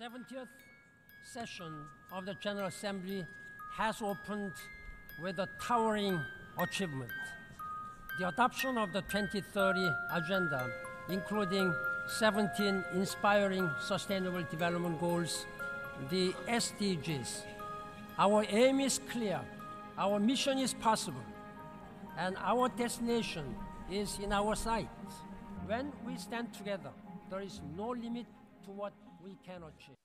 70th session of the General Assembly has opened with a towering achievement the adoption of the 2030 Agenda, including 17 inspiring Sustainable Development Goals, the SDGs. Our aim is clear, our mission is possible, and our destination is in our sight. When we stand together, there is no limit to what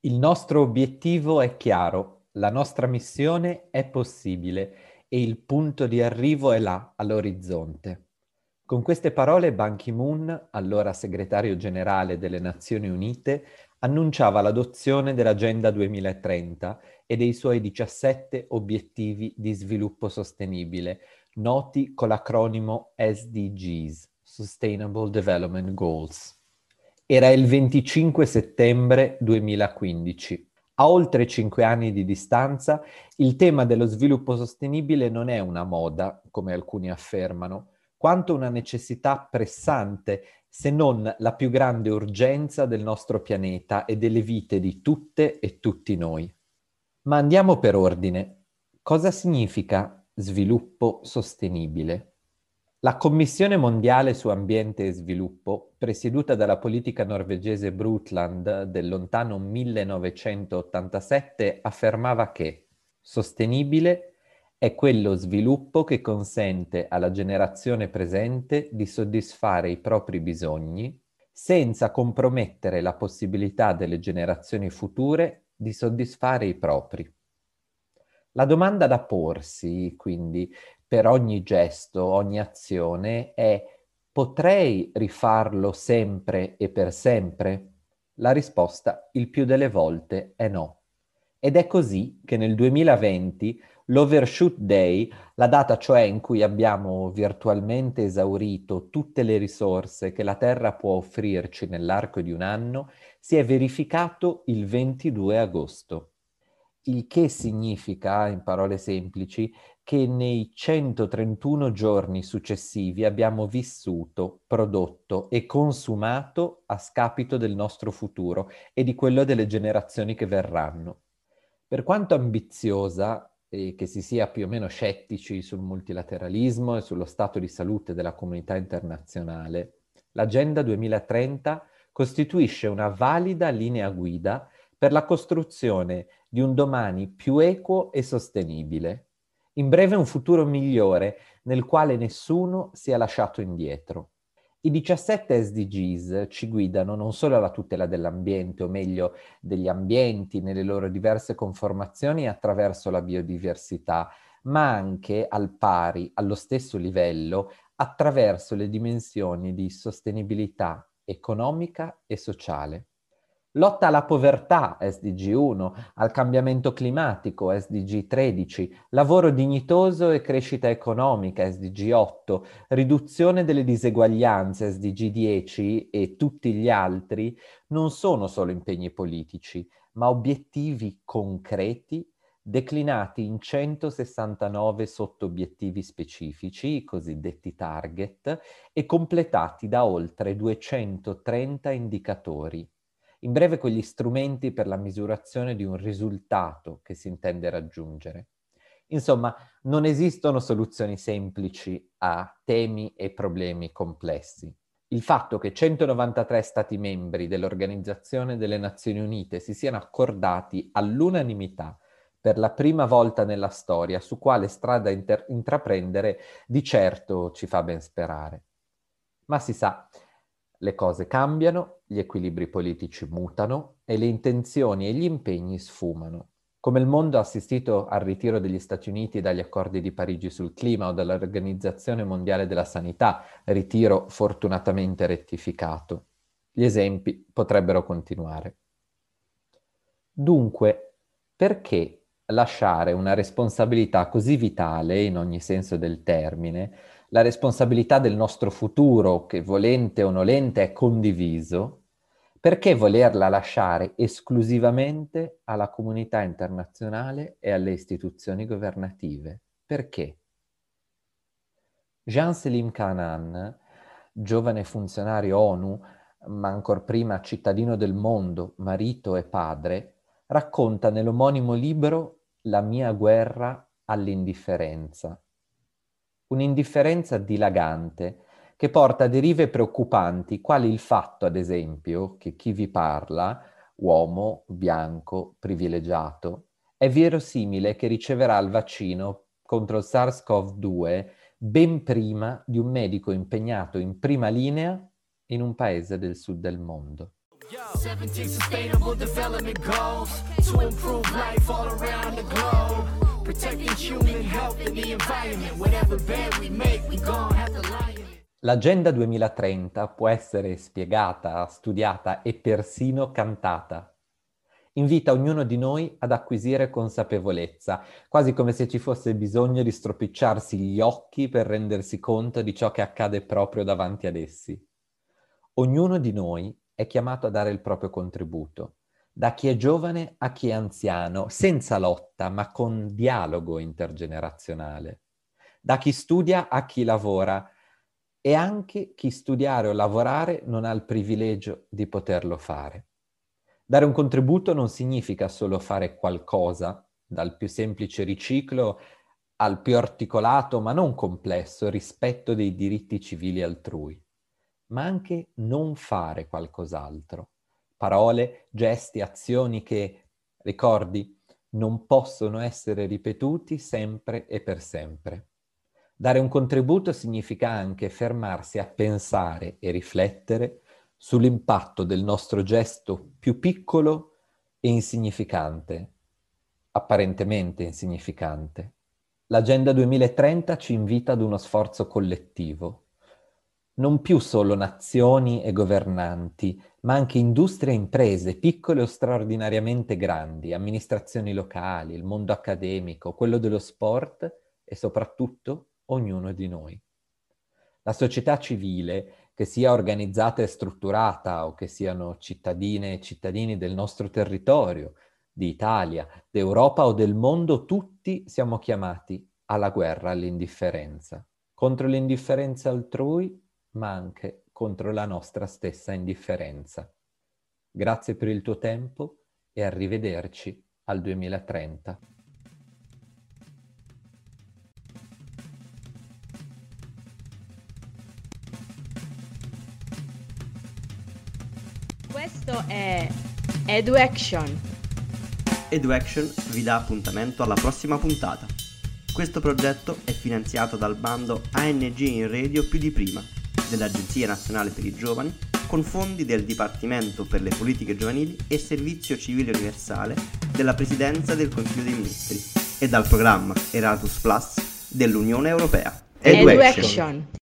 il nostro obiettivo è chiaro, la nostra missione è possibile e il punto di arrivo è là, all'orizzonte. Con queste parole Ban Ki-moon, allora segretario generale delle Nazioni Unite, annunciava l'adozione dell'Agenda 2030 e dei suoi 17 obiettivi di sviluppo sostenibile, noti con l'acronimo SDGs, Sustainable Development Goals. Era il 25 settembre 2015. A oltre cinque anni di distanza, il tema dello sviluppo sostenibile non è una moda, come alcuni affermano, quanto una necessità pressante, se non la più grande urgenza del nostro pianeta e delle vite di tutte e tutti noi. Ma andiamo per ordine. Cosa significa sviluppo sostenibile? La Commissione mondiale su ambiente e sviluppo, presieduta dalla politica norvegese Brundtland del lontano 1987, affermava che sostenibile è quello sviluppo che consente alla generazione presente di soddisfare i propri bisogni senza compromettere la possibilità delle generazioni future di soddisfare i propri. La domanda da porsi, quindi, per ogni gesto, ogni azione è potrei rifarlo sempre e per sempre? La risposta il più delle volte è no. Ed è così che nel 2020 l'Overshoot Day, la data cioè in cui abbiamo virtualmente esaurito tutte le risorse che la Terra può offrirci nell'arco di un anno, si è verificato il 22 agosto. Il che significa, in parole semplici, che nei 131 giorni successivi abbiamo vissuto, prodotto e consumato a scapito del nostro futuro e di quello delle generazioni che verranno. Per quanto ambiziosa e che si sia più o meno scettici sul multilateralismo e sullo stato di salute della comunità internazionale, l'Agenda 2030 costituisce una valida linea guida per la costruzione di un domani più equo e sostenibile in breve un futuro migliore nel quale nessuno sia lasciato indietro. I 17 SDGs ci guidano non solo alla tutela dell'ambiente, o meglio degli ambienti nelle loro diverse conformazioni attraverso la biodiversità, ma anche al pari, allo stesso livello, attraverso le dimensioni di sostenibilità economica e sociale. Lotta alla povertà, SDG 1, al cambiamento climatico, SDG 13, lavoro dignitoso e crescita economica, SDG 8, riduzione delle diseguaglianze, SDG 10 e tutti gli altri non sono solo impegni politici, ma obiettivi concreti declinati in 169 sottobiettivi specifici, i cosiddetti target, e completati da oltre 230 indicatori in breve quegli strumenti per la misurazione di un risultato che si intende raggiungere. Insomma, non esistono soluzioni semplici a temi e problemi complessi. Il fatto che 193 Stati membri dell'Organizzazione delle Nazioni Unite si siano accordati all'unanimità per la prima volta nella storia su quale strada inter- intraprendere, di certo ci fa ben sperare. Ma si sa, le cose cambiano, gli equilibri politici mutano e le intenzioni e gli impegni sfumano. Come il mondo ha assistito al ritiro degli Stati Uniti dagli accordi di Parigi sul clima o dall'Organizzazione Mondiale della Sanità, ritiro fortunatamente rettificato. Gli esempi potrebbero continuare. Dunque, perché lasciare una responsabilità così vitale in ogni senso del termine, la responsabilità del nostro futuro, che volente o nolente è condiviso, perché volerla lasciare esclusivamente alla comunità internazionale e alle istituzioni governative? Perché? Jean Selim Kanan, giovane funzionario ONU, ma ancor prima cittadino del mondo, marito e padre, racconta nell'omonimo libro La mia guerra all'indifferenza. Un'indifferenza dilagante che porta a derive preoccupanti, quali il fatto, ad esempio, che chi vi parla, uomo, bianco, privilegiato, è verosimile che riceverà il vaccino contro il SARS-CoV-2 ben prima di un medico impegnato in prima linea in un paese del sud del mondo. 17 sustainable development goals to improve life all around the globe. L'Agenda 2030 può essere spiegata, studiata e persino cantata. Invita ognuno di noi ad acquisire consapevolezza, quasi come se ci fosse bisogno di stropicciarsi gli occhi per rendersi conto di ciò che accade proprio davanti ad essi. Ognuno di noi è chiamato a dare il proprio contributo, da chi è giovane a chi è anziano, senza lotta, ma con dialogo intergenerazionale, da chi studia a chi lavora e anche chi studiare o lavorare non ha il privilegio di poterlo fare. Dare un contributo non significa solo fare qualcosa, dal più semplice riciclo al più articolato ma non complesso rispetto dei diritti civili altrui ma anche non fare qualcos'altro. Parole, gesti, azioni che, ricordi, non possono essere ripetuti sempre e per sempre. Dare un contributo significa anche fermarsi a pensare e riflettere sull'impatto del nostro gesto più piccolo e insignificante, apparentemente insignificante. L'Agenda 2030 ci invita ad uno sforzo collettivo, non più solo nazioni e governanti, ma anche industrie e imprese, piccole o straordinariamente grandi, amministrazioni locali, il mondo accademico, quello dello sport e soprattutto ognuno di noi. La società civile, che sia organizzata e strutturata o che siano cittadine e cittadini del nostro territorio, di Italia, d'Europa o del mondo, tutti siamo chiamati alla guerra all'indifferenza. Contro l'indifferenza altrui ma anche contro la nostra stessa indifferenza. Grazie per il tuo tempo e arrivederci al 2030. Questo è EduAction. EduAction vi dà appuntamento alla prossima puntata. Questo progetto è finanziato dal bando ANG in radio più di prima dell'Agenzia Nazionale per i Giovani con fondi del Dipartimento per le Politiche Giovanili e Servizio Civile Universale della Presidenza del Consiglio dei Ministri e dal programma Erasmus Plus dell'Unione Europea. Education.